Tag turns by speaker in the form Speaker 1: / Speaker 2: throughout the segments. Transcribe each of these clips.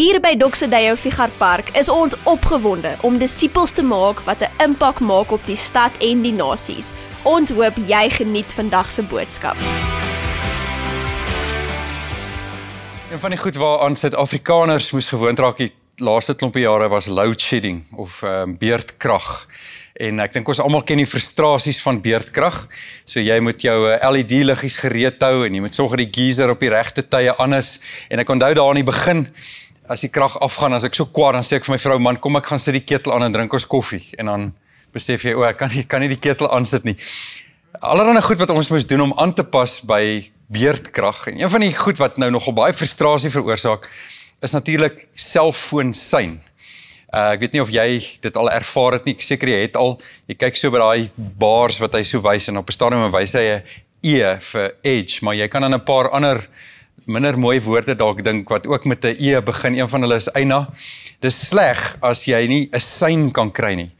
Speaker 1: Hier by Doxedeyo Figar Park is ons opgewonde om disippels te maak wat 'n impak maak op die stad en die nasies. Ons hoop jy geniet vandag se boodskap.
Speaker 2: Een van die goed waaraan Suid-Afrikaners moes gewoond raak die laaste klompie jare was load shedding of ehm um, beerdkrag. En ek dink ons almal ken die frustrasies van beerdkrag. So jy moet jou eh, LED liggies gereed hou en jy moet sorg dat die geyser op die regte tye aan is. En ek onthou daar aan die begin as die krag afgaan, as ek so kwaad dan sê ek vir my vrou, man, kom ek gaan sit die ketel aan en drink ons koffie. En dan besef jy, o, ek kan nie kan nie die ketel aansit nie. Allerhande goed wat ons moet doen om aan te pas by beerdkrag. En een van die goed wat nou nogal baie frustrasie veroorsaak, is natuurlik selfoonsein. Uh, ek weet nie of jy dit al ervaar het nie. Ek seker jy het al. Jy kyk so by daai bars wat hy so wys en op 'n stadium wys hy 'n E vir edge, maar jy kan dan 'n paar ander minder mooi woorde dalk dink wat ook met 'n E begin. Een van hulle is eina. Dis sleg as jy nie 'n sein kan kry nie.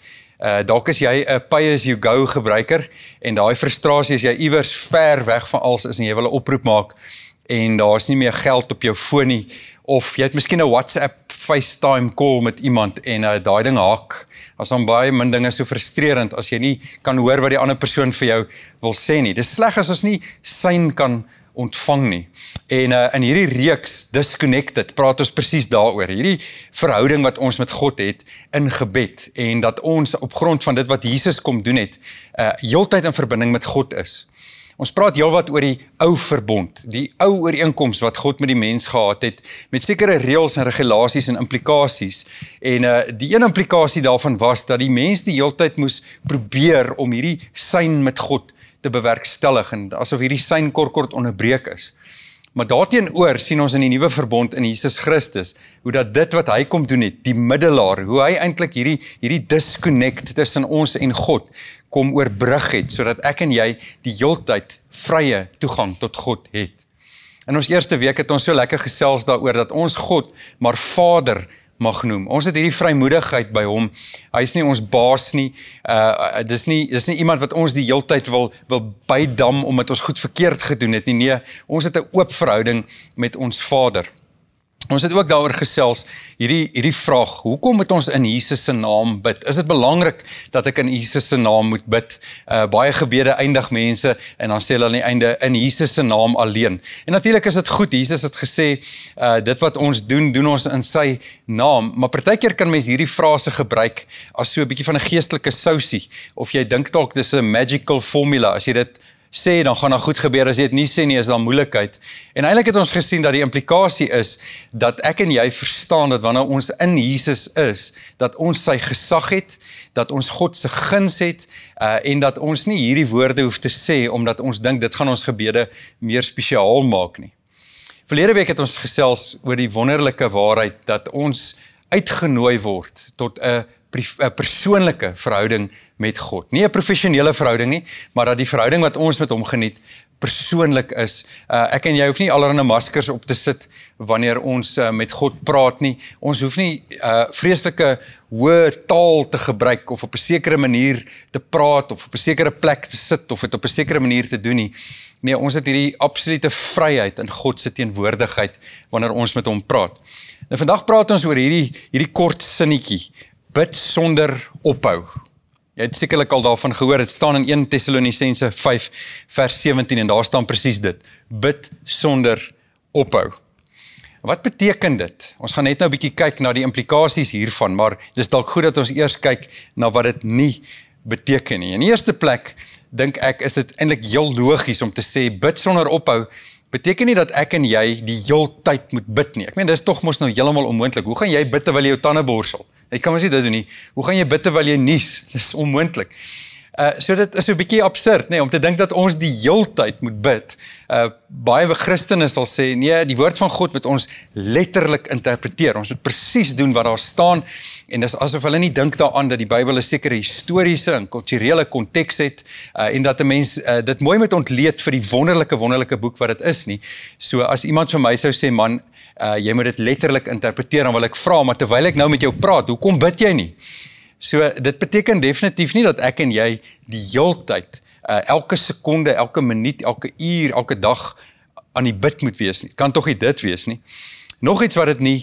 Speaker 2: Uh dalk is jy 'n pay as you go gebruiker en daai frustrasie as jy iewers ver weg van alles is en jy wil 'n oproep maak en daar's nie meer geld op jou foon nie of jy het miskien 'n WhatsApp FaceTime call met iemand en uh, daai ding haak. As dan baie min dinge so frustrerend as jy nie kan hoor wat die ander persoon vir jou wil sê nie. Dis sleg as ons nie sein kan ontvang nie. En uh, in hierdie reeks disconnected praat ons presies daaroor. Hierdie verhouding wat ons met God het in gebed en dat ons op grond van dit wat Jesus kom doen het, uh heeltyd in verbinding met God is. Ons praat heelwat oor die ou verbond, die ou ooreenkoms wat God met die mens gehad het met sekere reëls en regulasies en implikasies. En uh die een implikasie daarvan was dat die mens die heeltyd moes probeer om hierdie sein met God te bewerkstellig en asof hierdie sein kort kort onderbreek is. Maar daarteenoor sien ons in die nuwe verbond in Jesus Christus hoe dat dit wat hy kom doen het, die middelaar, hoe hy eintlik hierdie hierdie disconnect tussen ons en God kom oorbrug het sodat ek en jy die heeltyd vrye toegang tot God het. In ons eerste week het ons so lekker gesels daaroor dat ons God maar Vader mag noem. Ons het hierdie vrymoedigheid by hom. Hy's nie ons baas nie. Uh dis nie dis nie iemand wat ons die heeltyd wil wil bydam omdat ons goed verkeerd gedoen het nie. Nee, ons het 'n oop verhouding met ons Vader. Ons het ook daaroor gesels hierdie hierdie vraag, hoekom moet ons in Jesus se naam bid? Is dit belangrik dat ek in Jesus se naam moet bid? Uh baie gebede eindig mense en dan sê hulle aan die einde in Jesus se naam alleen. En natuurlik is dit goed. Jesus het gesê uh dit wat ons doen, doen ons in sy naam, maar partykeer kan mense hierdie frase gebruik as so 'n bietjie van 'n geestelike sousie of jy dink dalk dis 'n magical formula as jy dit sê dan gaan daar goed gebeur as jy dit nie sê nie is daar moeilikheid. En eintlik het ons gesien dat die implikasie is dat ek en jy verstaan dat wanneer ons in Jesus is, dat ons sy gesag het, dat ons God se guns het uh, en dat ons nie hierdie woorde hoef te sê omdat ons dink dit gaan ons gebede meer spesiaal maak nie. Verlede week het ons gesels oor die wonderlike waarheid dat ons uitgenooi word tot 'n persoonlike verhouding met God. Nie 'n professionele verhouding nie, maar dat die verhouding wat ons met hom geniet persoonlik is. Uh, ek en jy hoef nie allerlei maskers op te sit wanneer ons uh, met God praat nie. Ons hoef nie uh, vreeslike hoë taal te gebruik of op 'n sekere manier te praat of op 'n sekere plek te sit of dit op 'n sekere manier te doen nie. Nee, ons het hierdie absolute vryheid in God se teenwoordigheid wanneer ons met hom praat. Nou vandag praat ons oor hierdie hierdie kort sinnetjie bid sonder ophou. Jy het sekerlik al daarvan gehoor, dit staan in 1 Tessalonisense 5 vers 17 en daar staan presies dit: bid sonder ophou. Wat beteken dit? Ons gaan net nou 'n bietjie kyk na die implikasies hiervan, maar dis dalk goed dat ons eers kyk na wat dit nie beteken nie. In die eerste plek dink ek is dit eintlik heel logies om te sê bid sonder ophou beteken nie dat ek en jy die heeltyd moet bid nie. Ek meen dis tog mos nou heeltemal onmoontlik. Hoe gaan jy bid terwyl jy jou tande borsel? Jy kan mos nie dit doen nie. Hoe gaan jy bid terwyl jy nies? Dis onmoontlik. Uh so dit is so 'n bietjie absurd nê nee, om te dink dat ons die heeltyd moet bid. Uh baie Christene sal sê nee, die woord van God moet ons letterlik interpreteer. Ons moet presies doen wat daar staan en dis asof hulle nie dink daaraan dat die Bybel 'n sekere historiese en kulturele konteks het uh en dat 'n mens uh, dit mooi moet ontleed vir die wonderlike wonderlike boek wat dit is nie. So as iemand vir my sou sê man, uh jy moet dit letterlik interpreteer, dan wil ek vra maar terwyl ek nou met jou praat, hoekom bid jy nie? So dit beteken definitief nie dat ek en jy die heeltyd uh, elke sekonde, elke minuut, elke uur, elke dag aan die bid moet wees nie. Kan tog nie dit wees nie. Nog iets wat dit nie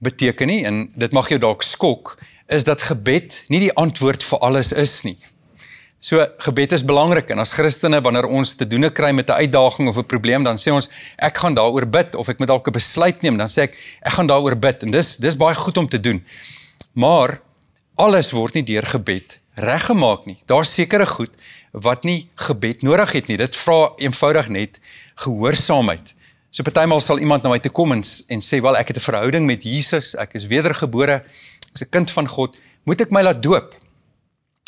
Speaker 2: beteken nie en dit mag jou dalk skok is dat gebed nie die antwoord vir alles is nie. So gebed is belangrik en as Christene wanneer ons te doen kry met 'n uitdaging of 'n probleem dan sê ons ek gaan daaroor bid of ek moet dalk 'n besluit neem dan sê ek ek gaan daaroor bid en dis dis baie goed om te doen. Maar alles word nie deur gebed reggemaak nie. Daar's sekere goed wat nie gebed nodig het nie. Dit vra eenvoudig net gehoorsaamheid. So partymal sal iemand na my toe kom en, en sê wel ek het 'n verhouding met Jesus, ek is wedergebore, ek's 'n kind van God, moet ek my laat doop?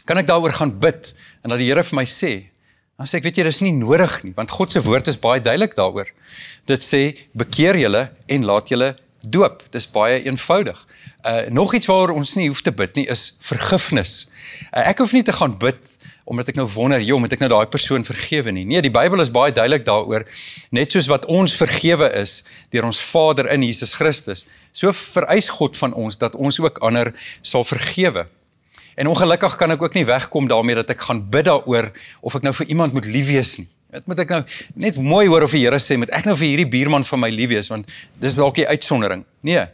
Speaker 2: Kan ek daaroor gaan bid en dat die Here vir my sê? Dan sê ek weet jy dis nie nodig nie want God se woord is baie duidelik daaroor. Dit sê bekeer julle en laat julle doop. Dis baie eenvoudig. Uh nog iets waaroor ons nie hoef te bid nie is vergifnis. Uh, ek hoef nie te gaan bid omdat ek nou wonder, joh, moet ek nou daai persoon vergewe nie? Nee, die Bybel is baie duidelik daaroor. Net soos wat ons vergewe is deur ons Vader in Jesus Christus, so vereis God van ons dat ons ook ander sal vergewe. En ongelukkig kan ek ook nie wegkom daarmee dat ek gaan bid daaroor of ek nou vir iemand moet lief wees nie. Dit moet ek nou net mooi hoor of die Here sê met ek nou vir hierdie buurman van my lief wees want dis dalk die uitsondering. Nee.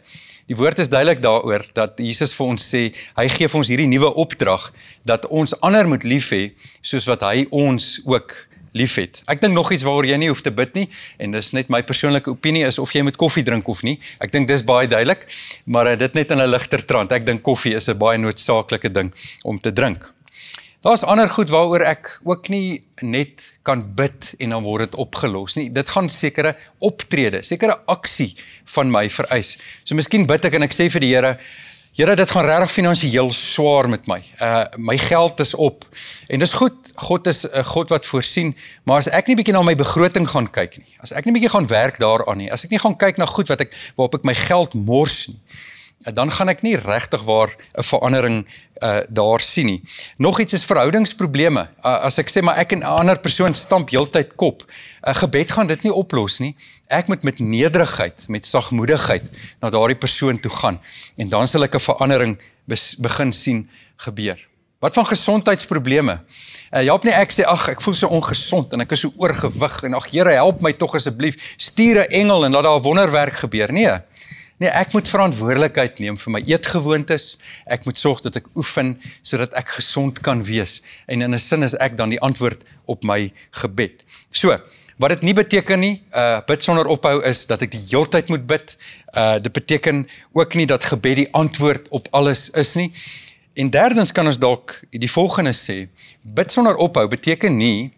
Speaker 2: Die woord is duidelik daaroor dat Jesus vir ons sê, hy gee vir ons hierdie nuwe opdrag dat ons ander moet lief hê soos wat hy ons ook liefhet. Ek dink nog iets waaroor jy nie hoef te bid nie en dis net my persoonlike opinie is of jy moet koffie drink of nie. Ek dink dis baie duidelik, maar dit net in 'n ligter trant. Ek dink koffie is 'n baie noodsaaklike ding om te drink. Daar's ander goed waaroor ek ook nie net kan bid en dan word dit opgelos nie. Dit gaan sekere optrede, sekere aksie van my vereis. So miskien bid ek en ek sê vir die Here, Here, dit gaan regtig finansiëel swaar met my. Uh my geld is op. En dis goed, God is 'n God wat voorsien, maar as ek nie bietjie na my begroting gaan kyk nie, as ek nie bietjie gaan werk daaraan nie, as ek nie gaan kyk na goed wat ek waarop ek my geld mors nie, dan gaan ek nie regtig waar 'n verandering uh daar sien nie. Nog iets is verhoudingsprobleme. Uh, as ek sê maar ek en 'n ander persoon stamp heeltyd kop, 'n uh, gebed gaan dit nie oplos nie. Ek moet met nederigheid, met sagmoedigheid na daardie persoon toe gaan en dan sal ek 'n verandering begin sien gebeur. Wat van gesondheidsprobleme? Uh, help nie ek sê ag ek voel so ongesond en ek is so oorgewig en ag Here help my tog asseblief stuur 'n engel en laat daar 'n wonderwerk gebeur. Nee. Nee, ek moet verantwoordelikheid neem vir my eetgewoontes. Ek moet sorg dat ek oefen sodat ek gesond kan wees. En in 'n sin is ek dan die antwoord op my gebed. So, wat dit nie beteken nie, uh bid sonder ophou is dat ek die heeltyd moet bid. Uh dit beteken ook nie dat gebed die antwoord op alles is nie. En derdens kan ons dalk die volgende sê, bid sonder ophou beteken nie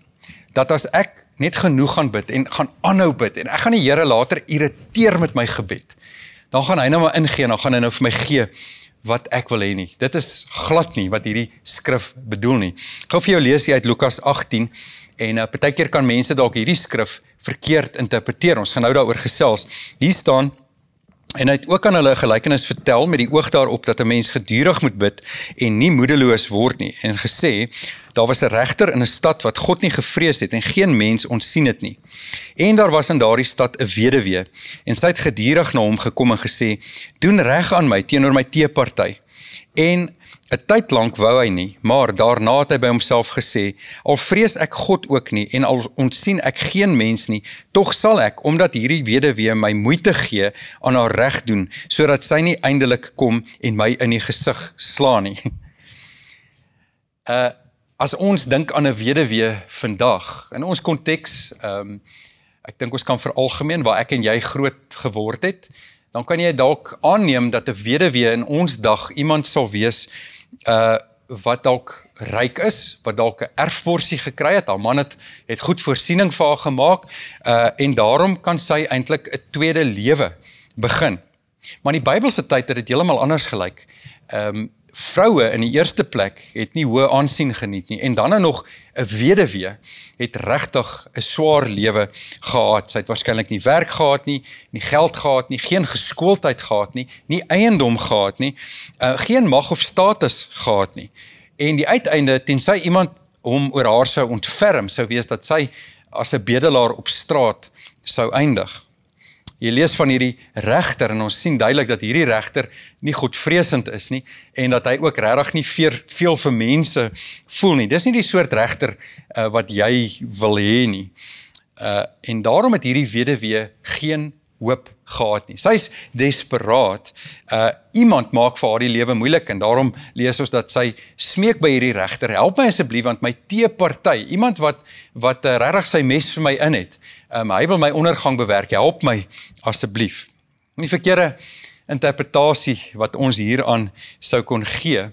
Speaker 2: dat as ek net genoeg gaan bid en gaan aanhou bid en ek gaan die Here later irriteer met my gebed dan gaan hy nou maar ingee en dan gaan hy nou vir my gee wat ek wil hê nie. Dit is glad nie wat hierdie skrif bedoel nie. Gou vir jou lees hier uit Lukas 18 en uh, partykeer kan mense dalk hierdie skrif verkeerd interpreteer. Ons gaan nou daaroor gesels. Hier staan En hy het ook aan hulle 'n gelykenis vertel met die oog daarop dat 'n mens gedurig moet bid en nie moedeloos word nie en gesê daar was 'n regter in 'n stad wat God nie gevrees het en geen mens onsien dit nie. En daar was in daardie stad 'n weduwee en sy het gedurig na hom gekom en gesê: "Doen reg aan my teenoor my teeparty." En 'n tyd lank wou hy nie, maar daarna het hy by homself gesê: "Al vrees ek God ook nie en al ontsien ek geen mens nie, tog sal ek, omdat hierdie weduwee my moeite gee, aan haar reg doen, sodat sy nie eindelik kom en my in die gesig slaan nie." Uh as ons dink aan 'n weduwee vandag, in ons konteks, ehm um, ek dink ons kan veralgemeen waar ek en jy groot geword het, dan kan jy dalk aanneem dat 'n weduwee in ons dag iemand sal wees uh wat dalk ryk is, wat dalk 'n erfporsie gekry het. Haar man het het goed voorsiening vir haar gemaak uh en daarom kan sy eintlik 'n tweede lewe begin. Maar in die Bybelse tyd het dit heeltemal anders gelyk. Ehm um, vroue in die eerste plek het nie hoë aansien geniet nie en dan nog 'n weduwee het regtig 'n swaar lewe gehad. Sy het waarskynlik nie werk gehad nie, nie geld gehad nie, geen geskooldheid gehad nie, nie eiendom gehad nie, uh, geen mag of status gehad nie. En die uiteinde tensy iemand hom oor haar sou ontferm, sou wees dat sy as 'n bedelaar op straat sou eindig. Jy lees van hierdie regter en ons sien duidelik dat hierdie regter nie godvreesend is nie en dat hy ook regtig nie veer, veel vir mense voel nie. Dis nie die soort regter uh, wat jy wil hê nie. Uh en daarom het hierdie weduwee geen hoop gehad nie. Sy's desperaat. Uh iemand maak vir haar die lewe moeilik en daarom lees ons dat sy smeek by hierdie regter, help my asseblief want my teeparty, iemand wat wat uh, regtig sy mes vir my in het. Um hy wil my ondergang bewerk. Help my asseblief. Nie verkeerde interpretasie wat ons hieraan sou kon gee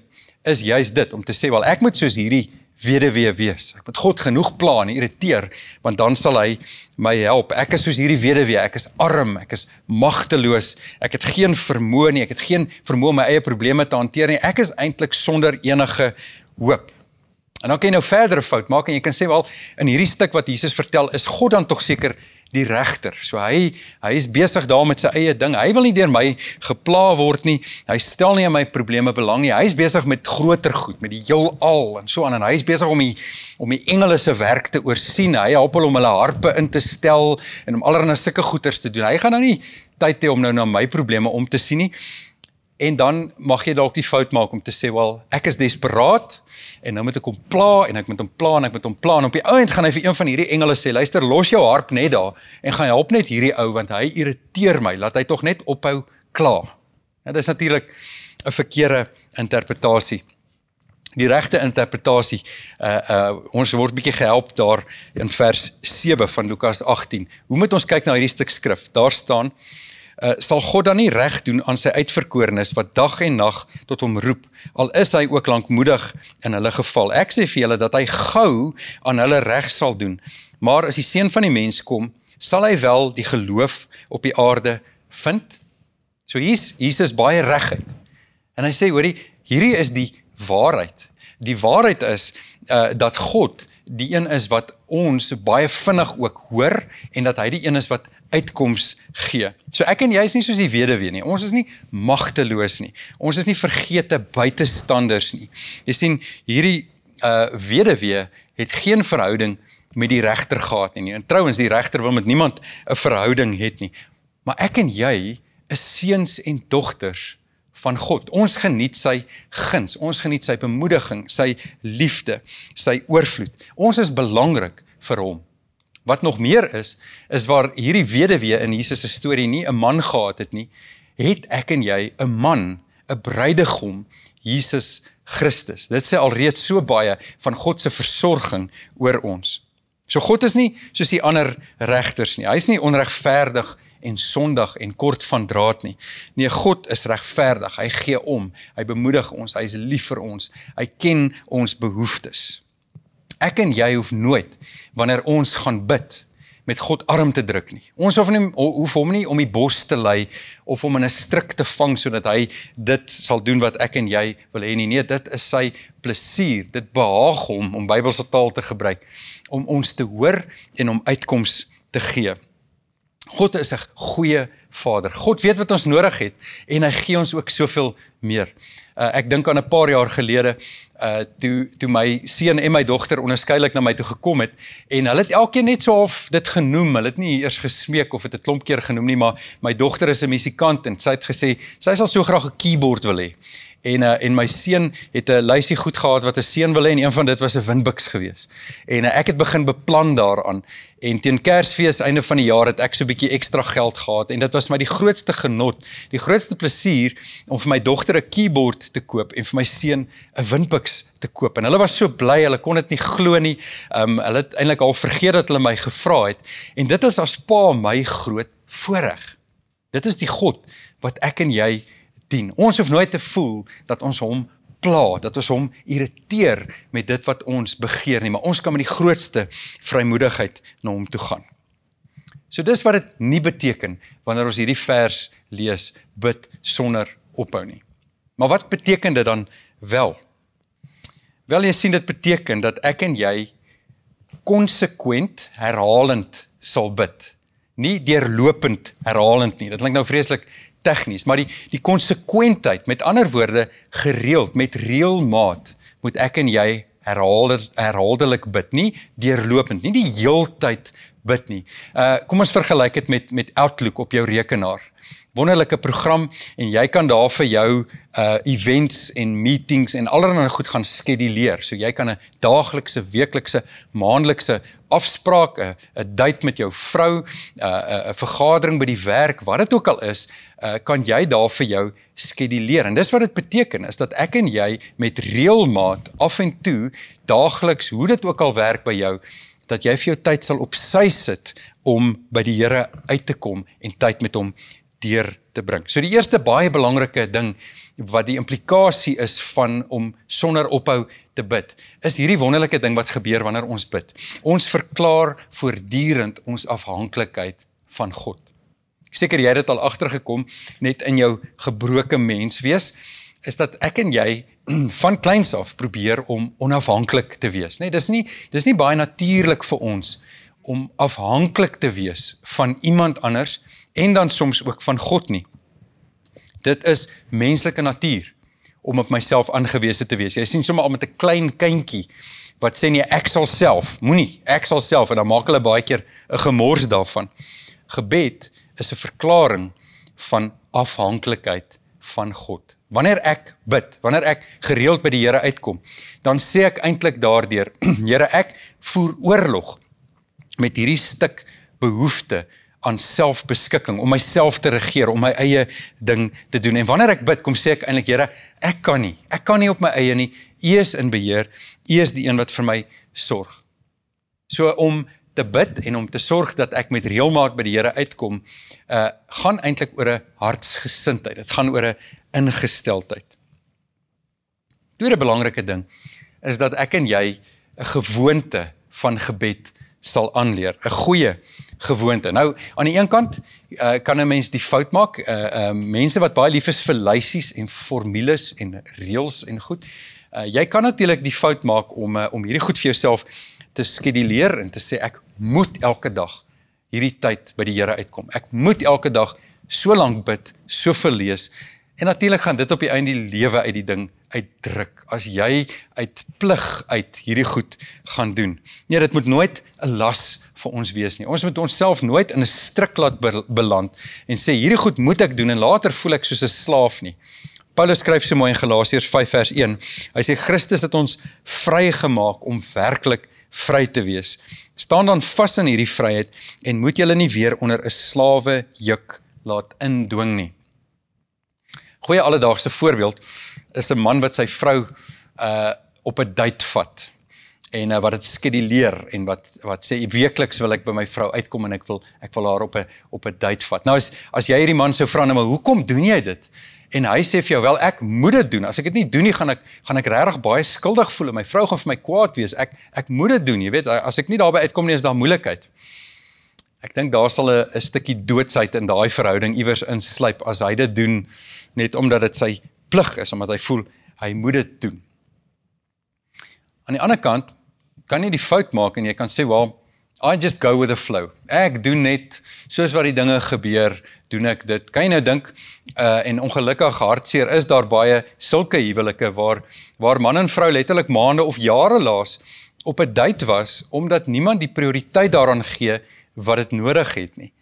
Speaker 2: is juis dit om te sê wel ek moet soos hierdie weduwee wees. Ek moet God genoeg pla en irriteer want dan sal hy my help. Ek is soos hierdie weduwee, ek is arm, ek is magteloos, ek het geen vermoë nie, ek het geen vermoë om my eie probleme te hanteer nie. Ek is eintlik sonder enige hoop. En dan kan jy nou verder fout maak en jy kan sê wel in hierdie stuk wat Jesus vertel, is God dan tog seker die regter. So hy hy is besig daar met sy eie ding. Hy wil nie deur my gepla word nie. Hy stel nie aan my probleme belang nie. Hy is besig met groter goed, met die heelal en so aan en hy is besig om die om die engele se werk te oorsien. Hy help hulle om hulle harpe in te stel en om allerlei sulke goeters te doen. Hy gaan nou nie tyd hê om nou na my probleme om te sien nie. En dan mag jy dalk die fout maak om te sê, "Wel, ek is desperaat en nou moet ek hom pla en ek moet hom pla en ek moet hom pla en op die ouend gaan hy vir een van hierdie engele sê, "Luister, los jou harp net daar en gaan help net hierdie ou want hy irriteer my. Laat hy tog net ophou kla." Nou dis natuurlik 'n verkeerde interpretasie. Die regte interpretasie, uh uh ons word bietjie gehelp daar in vers 7 van Lukas 18. Hoe moet ons kyk na hierdie stuk skrif? Daar staan uh, sal God dan nie reg doen aan sy uitverkorenes wat dag en nag tot hom roep al is hy ook lankmoedig in hulle geval. Ek sê vir julle dat hy gou aan hulle reg sal doen. Maar as die seun van die mens kom sal hy wel die geloof op die aarde vind. So hier's Jesus baie reguit en hy sê hoorie hierdie is die waarheid. Die waarheid is uh, dat God die een is wat ons baie vinnig ook hoor en dat hy die een is wat uitkoms gee. So ek en jy is nie soos die weduwee nie. Ons is nie magteloos nie. Ons is nie vergete buitestanders nie. Jy sien hierdie uh weduwee het geen verhouding met die regter gehad nie. En trouens die regter wil met niemand 'n verhouding hê nie. Maar ek en jy is seuns en dogters van God. Ons geniet sy guns, ons geniet sy bemoediging, sy liefde, sy oorvloed. Ons is belangrik vir hom. Wat nog meer is, is waar hierdie weduwee in Jesus se storie nie 'n man gehad het nie, het ek en jy 'n man, 'n bruidegom, Jesus Christus. Dit sê alreeds so baie van God se versorging oor ons. So God is nie soos die ander regters nie. Hy's nie onregverdig en sondig en kort van draad nie. Nee, God is regverdig. Hy gee om. Hy bemoedig ons. Hy is lief vir ons. Hy ken ons behoeftes. Ek en jy hoef nooit wanneer ons gaan bid met God arm te druk nie. Ons hoef nie hoef hom nie om die bos te lei of om in 'n stryk te vang sodat hy dit sal doen wat ek en jy wil hê nie. Nee, dit is sy plesier. Dit behaag hom om Bybelse taal te gebruik om ons te hoor en om uitkoms te gee. God is 'n goeie Vader. God weet wat ons nodig het en hy gee ons ook soveel meer. Uh, ek dink aan 'n paar jaar gelede uh toe toe my seun en my dogter onderskeidelik na my toe gekom het en hulle het elkeen net so half dit genoem. Hulle het nie eers gesmeek of dit 'n klomp keer genoem nie, maar my dogter is 'n musikant en sy het gesê sy sal so graag 'n keyboard wil hê en uh, en my seun het 'n lysie goed gehad wat 'n seun wil hê en een van dit was 'n windbuks gewees. En uh, ek het begin beplan daaraan en teen Kersfees einde van die jaar het ek so 'n bietjie ekstra geld gehad en dit was my die grootste genot, die grootste plesier om vir my dogter 'n keyboard te koop en vir my seun 'n windbuks te koop. En hulle was so bly, hulle kon dit nie glo nie. Um hulle het eintlik al vergeet dat hulle my gevra het en dit is as pa my groot voorreg. Dit is die God wat ek en jy dien. Ons hoef nooit te voel dat ons hom pla, dat ons hom irriteer met dit wat ons begeer nie, maar ons kan met die grootste vrymoedigheid na hom toe gaan. So dis wat dit nie beteken wanneer ons hierdie vers lees bid sonder ophou nie. Maar wat beteken dit dan wel? Wel jy sien dit beteken dat ek en jy konsekwent herhalend sal bid. Nie deurlopend herhalend nie. Dit klink nou vreeslik tegnies, maar die die konsekwentheid, met ander woorde, gereeld met reëlmaat moet ek en jy herhaal herhaaldelik bid, nie deurlopend, nie die heeltyd bid nie. Uh kom ons vergelyk dit met met Outlook op jou rekenaar. Wonderlike program en jy kan daar vir jou uh events en meetings en allerlei goed gaan skeduleer. So jy kan 'n daaglikse, weeklikse, maandelikse afspraak, 'n 'n date met jou vrou, 'n 'n 'n vergadering by die werk, wat dit ook al is, uh kan jy daar vir jou skeduleer. En dis wat dit beteken is dat ek en jy met reëlmaat af en toe daagliks, hoe dit ook al werk by jou, dat jy vir jou tyd sal op sy sit om by die Here uit te kom en tyd met hom deur te bring. So die eerste baie belangrike ding wat die implikasie is van om sonder ophou te bid, is hierdie wonderlike ding wat gebeur wanneer ons bid. Ons verklaar voortdurend ons afhanklikheid van God. Seker jy het dit al agtergekom net in jou gebroke menswees is dat ek en jy van kleins af probeer om onafhanklik te wees, nê? Nee, dis nie dis nie baie natuurlik vir ons om afhanklik te wees van iemand anders en dan soms ook van God nie. Dit is menslike natuur om op myself aangewese te wees. Jy sien sommer al met 'n klein kindjie wat sê nee, ek sal self, moenie, ek sal self en dan maak hulle baie keer 'n gemors daarvan. Gebed is 'n verklaring van afhanklikheid van God. Wanneer ek bid, wanneer ek gereeld by die Here uitkom, dan sê ek eintlik daardeur, Here, ek voer oorlog met hierdie stuk behoefte aan selfbeskikking om myself te regeer, om my eie ding te doen. En wanneer ek bid, kom sê ek eintlik, Here, ek kan nie. Ek kan nie op my eie nie. U is in beheer. U is die een wat vir my sorg. So om te bid en om te sorg dat ek met reëlmaat by die Here uitkom, uh gaan eintlik oor 'n hartsgesindheid. Dit gaan oor 'n ingesteldheid. Tweede belangrike ding is dat ek en jy 'n gewoonte van gebed sal aanleer, 'n goeie gewoonte. Nou, aan die een kant uh, kan 'n mens die fout maak, uh uh mense wat baie lief is vir lysies en formules en reëls en goed. Uh jy kan natuurlik die fout maak om uh, om hierdie goed vir jouself te skeduleer en te sê ek moet elke dag hierdie tyd by die Here uitkom. Ek moet elke dag so lank bid, so verlees En natuurlik gaan dit op die einde die lewe uit die ding uitdruk as jy uit plig uit hierdie goed gaan doen. Nee, dit moet nooit 'n las vir ons wees nie. Ons moet onsself nooit in 'n strik laat beland en sê hierdie goed moet ek doen en later voel ek soos 'n slaaf nie. Paulus skryf so mooi in Galasiërs 5 vers 1. Hy sê Christus het ons vrygemaak om werklik vry te wees. Staan dan vas in hierdie vryheid en moet julle nie weer onder 'n slawe juk laat indwing nie goeie alledaagse voorbeeld is 'n man wat sy vrou uh op 'n date vat en uh, wat dit skeduleer en wat wat sê weekliks wil ek by my vrou uitkom en ek wil ek wil haar op 'n op 'n date vat. Nou as as jy hierdie man sou vra nou maar hoekom doen jy dit? En hy sê vir jou wel ek moet dit doen. As ek dit nie doen nie gaan ek gaan ek regtig baie skuldig voel en my vrou gaan vir my kwaad wees. Ek ek moet dit doen, jy weet, as ek nie daarby uitkom nie is daar moeilikheid. Ek dink daar sal 'n 'n stukkie doodsheid in daai verhouding iewers insluip as hy dit doen net omdat dit sy plig is omdat hy voel hy moet dit doen. Aan die ander kant kan jy die fout maak en jy kan sê, "Well, I just go with the flow." Ek doen net soos wat die dinge gebeur, doen ek dit. Kan jy nou dink uh en ongelukkig hartseer is daar baie sulke huwelike waar waar man en vrou letterlik maande of jare laas op 'n date was omdat niemand die prioriteit daaraan gee wat dit nodig het nie.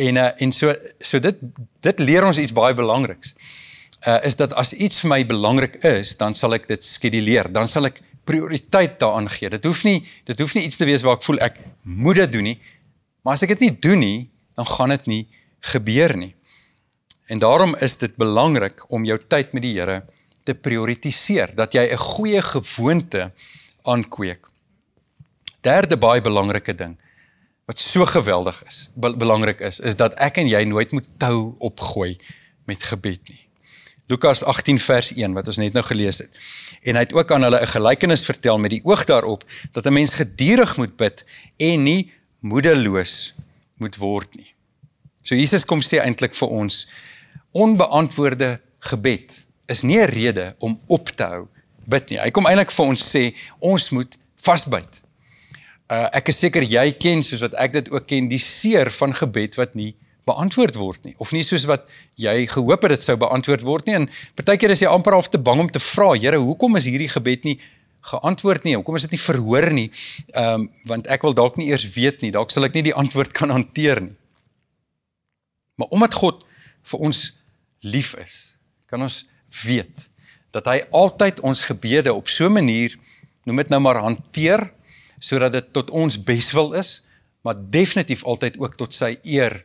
Speaker 2: En uh, en so so dit dit leer ons iets baie belangriks. Uh is dat as iets vir my belangrik is, dan sal ek dit skeduleer, dan sal ek prioriteit daaraan gee. Dit hoef nie dit hoef nie iets te wees waar ek voel ek moet dit doen nie. Maar as ek dit nie doen nie, dan gaan dit nie gebeur nie. En daarom is dit belangrik om jou tyd met die Here te prioritiseer, dat jy 'n goeie gewoonte aankweek. Derde baie belangrike ding wat so geweldig is, be belangrik is, is dat ek en jy nooit moet tou opgooi met gebed nie. Lukas 18 vers 1 wat ons net nou gelees het. En hy het ook aan hulle 'n gelykenis vertel met die oog daarop dat 'n mens gedurig moet bid en nie moedeloos moet word nie. So Jesus kom sê eintlik vir ons onbeantwoorde gebed is nie 'n rede om op te hou bid nie. Hy kom eintlik vir ons sê ons moet vasbyt. Uh, ek is seker jy ken soos wat ek dit ook ken die seer van gebed wat nie beantwoord word nie of nie soos wat jy gehoop het dit sou beantwoord word nie en partykeer is jy amper half te bang om te vra Here hoekom is hierdie gebed nie geantwoord nie. Hoekom is dit nie verhoor nie? Ehm um, want ek wil dalk nie eers weet nie. Dalk sal ek nie die antwoord kan hanteer nie. Maar omdat God vir ons lief is, kan ons weet dat hy altyd ons gebede op so 'n manier noem dit nou maar hanteer sodat dit tot ons beswil is, maar definitief altyd ook tot sy eer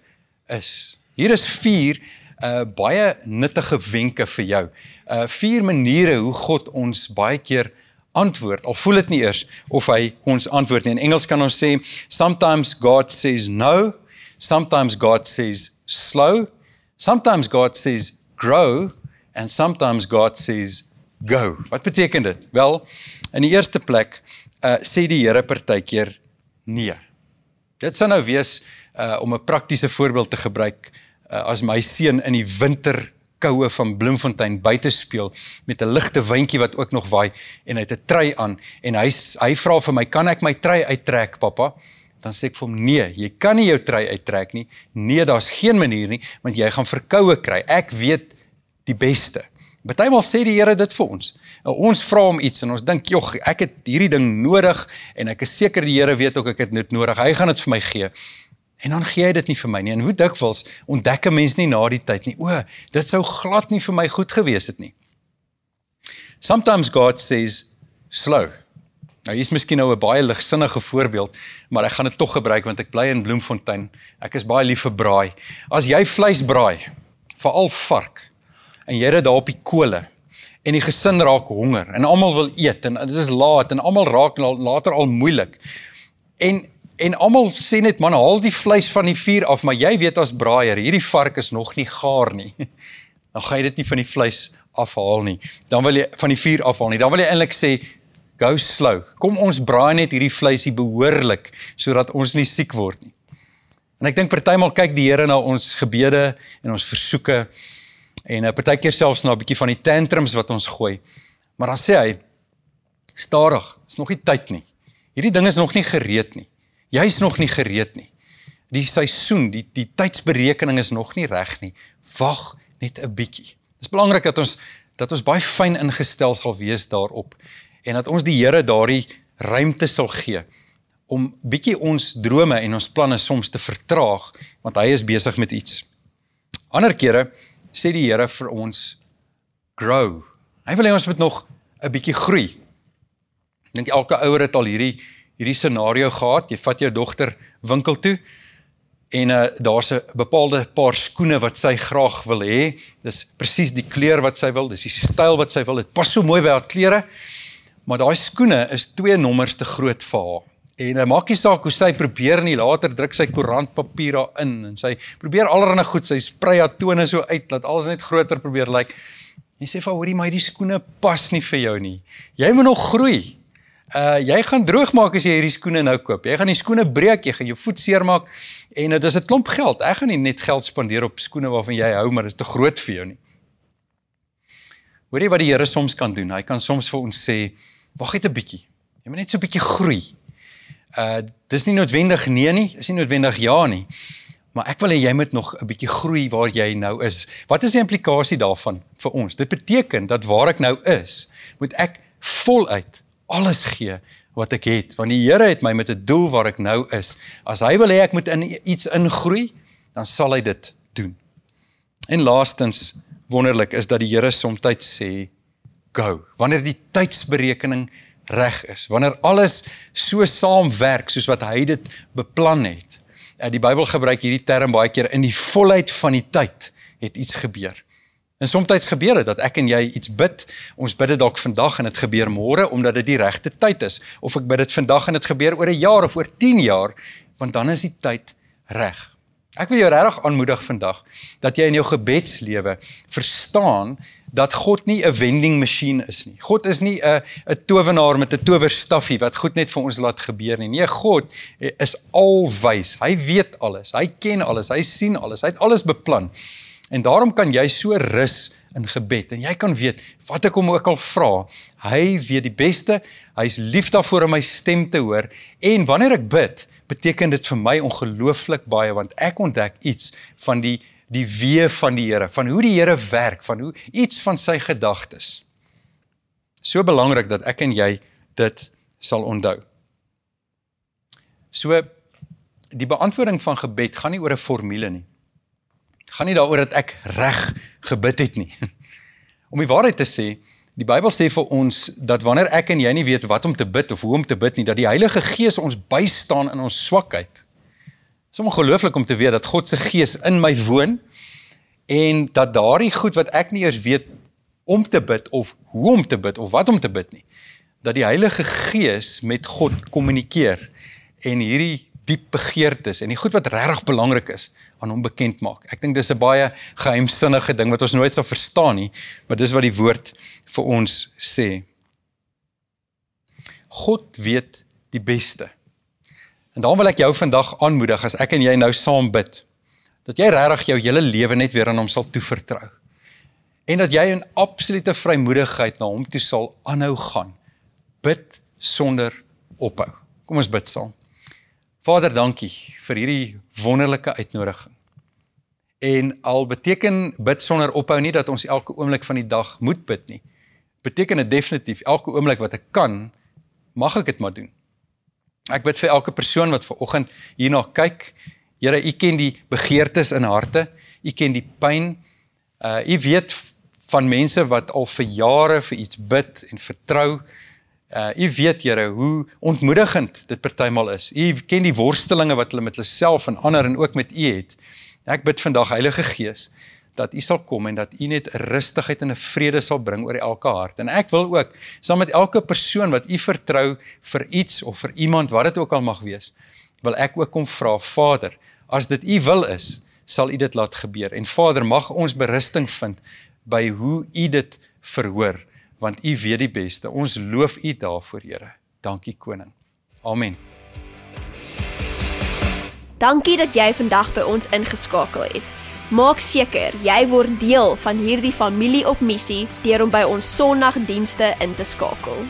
Speaker 2: is. Hier is 4 uh baie nuttige wenke vir jou. Uh vier maniere hoe God ons baie keer antwoord. Al voel dit nie eers of hy ons antwoord nie. In Engels kan ons sê sometimes God says no, sometimes God says slow, sometimes God says grow and sometimes God says go. Wat beteken dit? Wel, in die eerste plek uh sê die Here partykeer nee. Dit sou nou wees uh om 'n praktiese voorbeeld te gebruik uh, as my seun in die winter koue van Bloemfontein buite speel met 'n ligte windjie wat ook nog waai en hy het 'n trui aan en hy hy vra vir my kan ek my trui uittrek pappa dan sê ek vir hom nee jy kan nie jou trui uittrek nie nee daar's geen manier nie want jy gaan verkoue kry ek weet die beste Partymal sê die Here dit vir ons. Nou, ons vra hom iets en ons dink, "Jog, ek het hierdie ding nodig en ek is seker die Here weet ook ek het dit nodig. Hy gaan dit vir my gee." En dan gee hy dit nie vir my nie. En hoe dikwels ontdek 'n mens nie na die tyd nie. O, dit sou glad nie vir my goed gewees het nie. Sometimes God says slow. Nou hier's miskien nou 'n baie ligsinnige voorbeeld, maar ek gaan dit tog gebruik want ek bly in Bloemfontein. Ek is baie lief vir braai. As jy vleis braai, veral vark, en jy ry daar op die kole en die gesin raak honger en almal wil eet en dit is laat en almal raak later al moeilik. En En almal sê net man haal die vleis van die vuur af, maar jy weet as braaier, hierdie vark is nog nie gaar nie. Dan gaan jy dit nie van die vleis afhaal nie. Dan wil jy van die vuur afhaal nie. Dan wil jy eintlik sê go slow. Kom ons braai net hierdie vleisie behoorlik sodat ons nie siek word nie. En ek dink partymal kyk die Here na ons gebede en ons versoeke en 'n uh, partykeer selfs na 'n bietjie van die tantrums wat ons gooi. Maar dan sê hy stadig, is nog nie tyd nie. Hierdie ding is nog nie gereed nie. Jy's nog nie gereed nie. Die seisoen, die die tydsberekening is nog nie reg nie. Wag net 'n bietjie. Dit is belangrik dat ons dat ons baie fyn ingestel sal wees daarop en dat ons die Here daardie ruimte sal gee om bietjie ons drome en ons planne soms te vertraag want hy is besig met iets. Ander kere sê die Here vir ons grow. Hy wil hê ons moet nog 'n bietjie groei. Ek dink elke ouer het al hierdie hierdie scenario gehad. Jy vat jou dogter winkel toe en uh, daar's 'n bepaalde paar skoene wat sy graag wil hê. Dis presies die kleur wat sy wil, dis die styl wat sy wil. Dit pas so mooi by haar klere. Maar daai skoene is twee nommers te groot vir haar. En uh, maak nie saak hoe sy probeer nie, later druk sy koerantpapier daarin en sy probeer allerlei goed, sy sprei haar tone so uit dat alles net groter probeer lyk. Like. Jy sê vir hoorie, maar hierdie skoene pas nie vir jou nie. Jy moet nog groei. Uh jy gaan droog maak as jy hierdie skoene nou koop. Jy gaan die skoene breek, jy gaan jou voet seermaak en dit is 'n klomp geld. Ek gaan nie net geld spandeer op skoene waarvan jy hou, maar dit is te groot vir jou nie. Hoorie wat die Here soms kan doen. Hy kan soms vir ons sê, "Wag net 'n bietjie. Jy moet net so 'n bietjie groei." Uh dis nie noodwendig nee nie, is nie noodwendig ja nie. Maar ek wil hê jy moet nog 'n bietjie groei waar jy nou is. Wat is die implikasie daarvan vir ons? Dit beteken dat waar ek nou is, moet ek voluit alles gee wat ek het want die Here het my met 'n doel waar ek nou is. As hy wil hê ek moet in iets ingroei, dan sal hy dit doen. En laastens wonderlik is dat die Here soms sê go wanneer die tydsberekening reg is, wanneer alles so saamwerk soos wat hy dit beplan het. Die Bybel gebruik hierdie term baie keer in die volheid van die tyd het iets gebeur. En soms gebeur dit dat ek en jy iets bid, ons bid dit dalk vandag en dit gebeur môre omdat dit die regte tyd is, of ek bid dit vandag en dit gebeur oor 'n jaar of oor 10 jaar, want dan is die tyd reg. Ek wil jou regtig aanmoedig vandag dat jy in jou gebedslewe verstaan dat God nie 'n vending masjien is nie. God is nie 'n 'n towenaar met 'n towerstaffie wat goed net vir ons laat gebeur nie. Nee, God is alwys. Hy weet alles. Hy ken alles. Hy sien alles. Hy het alles beplan. En daarom kan jy so rus in gebed en jy kan weet wat ek hom ook al vra, hy weet die beste. Hy's lief daarvoor om my stem te hoor en wanneer ek bid, beteken dit vir my ongelooflik baie want ek ontdek iets van die die wee van die Here, van hoe die Here werk, van hoe iets van sy gedagtes. So belangrik dat ek en jy dit sal onthou. So die beantwoording van gebed gaan nie oor 'n formule nie. Gaan nie daaroor dat ek reg gebid het nie. Om die waarheid te sê, Die Bybel sê vir ons dat wanneer ek en jy nie weet wat om te bid of hoe om te bid nie, dat die Heilige Gees ons bystaan in ons swakheid. Dit is ongelooflik om te weet dat God se Gees in my woon en dat daardie goed wat ek nie eers weet om te bid of hoe om te bid of wat om te bid nie, dat die Heilige Gees met God kommunikeer en hierdie diep begeertes en die goed wat regtig belangrik is aan hom bekend maak. Ek dink dis 'n baie geheimsinnige ding wat ons nooit sal verstaan nie, maar dis wat die woord vir ons sê. God weet die beste. En daarom wil ek jou vandag aanmoedig as ek en jy nou saam bid dat jy regtig jou hele lewe net weer aan hom sal toevertrou. En dat jy in absolute vrymoedigheid na hom toe sal aanhou gaan. Bid sonder ophou. Kom ons bid saam. Vader, dankie vir hierdie wonderlike uitnodiging. En al beteken bid sonder ophou nie dat ons elke oomblik van die dag moet bid nie beteken dit definitief elke oomblik wat ek kan, mag ek dit maar doen. Ek bid vir elke persoon wat ver oggend hierna kyk. Here, U ken die begeertes in harte. U ken die pyn. Uh U weet van mense wat al vir jare vir iets bid en vertrou. Uh U weet, Here, hoe ontmoedigend dit partymal is. U ken die worstelinge wat hulle met hulle self en ander en ook met U het. Ek bid vandag Heilige Gees dat U sal kom en dat U net rustigheid en 'n vrede sal bring oor elke hart. En ek wil ook saam met elke persoon wat U vertrou vir iets of vir iemand wat dit ook al mag wees, wil ek ook kom vra, Vader, as dit U wil is, sal U dit laat gebeur. En Vader, mag ons berusting vind by hoe U dit verhoor, want U weet die beste. Ons loof U daarvoor, Here. Dankie koning. Amen.
Speaker 1: Dankie dat jy vandag by ons ingeskakel het. Maak seker jy word deel van hierdie familie op missie deur om by ons Sondagdienste in te skakel.